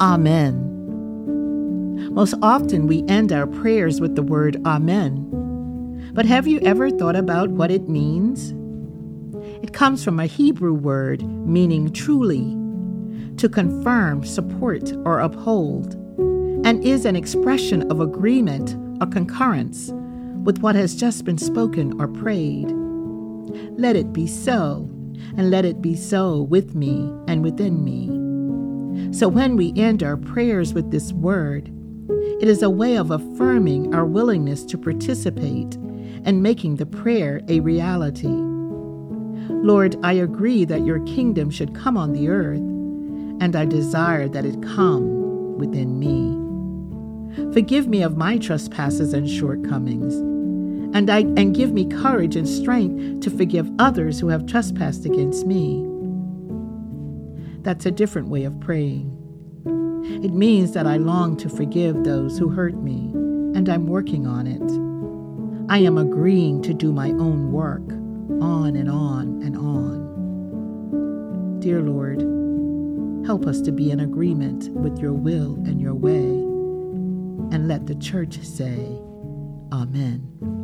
Amen. Most often we end our prayers with the word Amen. But have you ever thought about what it means? It comes from a Hebrew word meaning truly, to confirm, support, or uphold, and is an expression of agreement or concurrence with what has just been spoken or prayed. Let it be so, and let it be so with me and within me. So when we end our prayers with this word, it is a way of affirming our willingness to participate and making the prayer a reality. Lord, I agree that your kingdom should come on the earth, and I desire that it come within me. Forgive me of my trespasses and shortcomings, and, I, and give me courage and strength to forgive others who have trespassed against me. That's a different way of praying. It means that I long to forgive those who hurt me, and I'm working on it. I am agreeing to do my own work, on and on and on. Dear Lord, help us to be in agreement with your will and your way, and let the church say, Amen.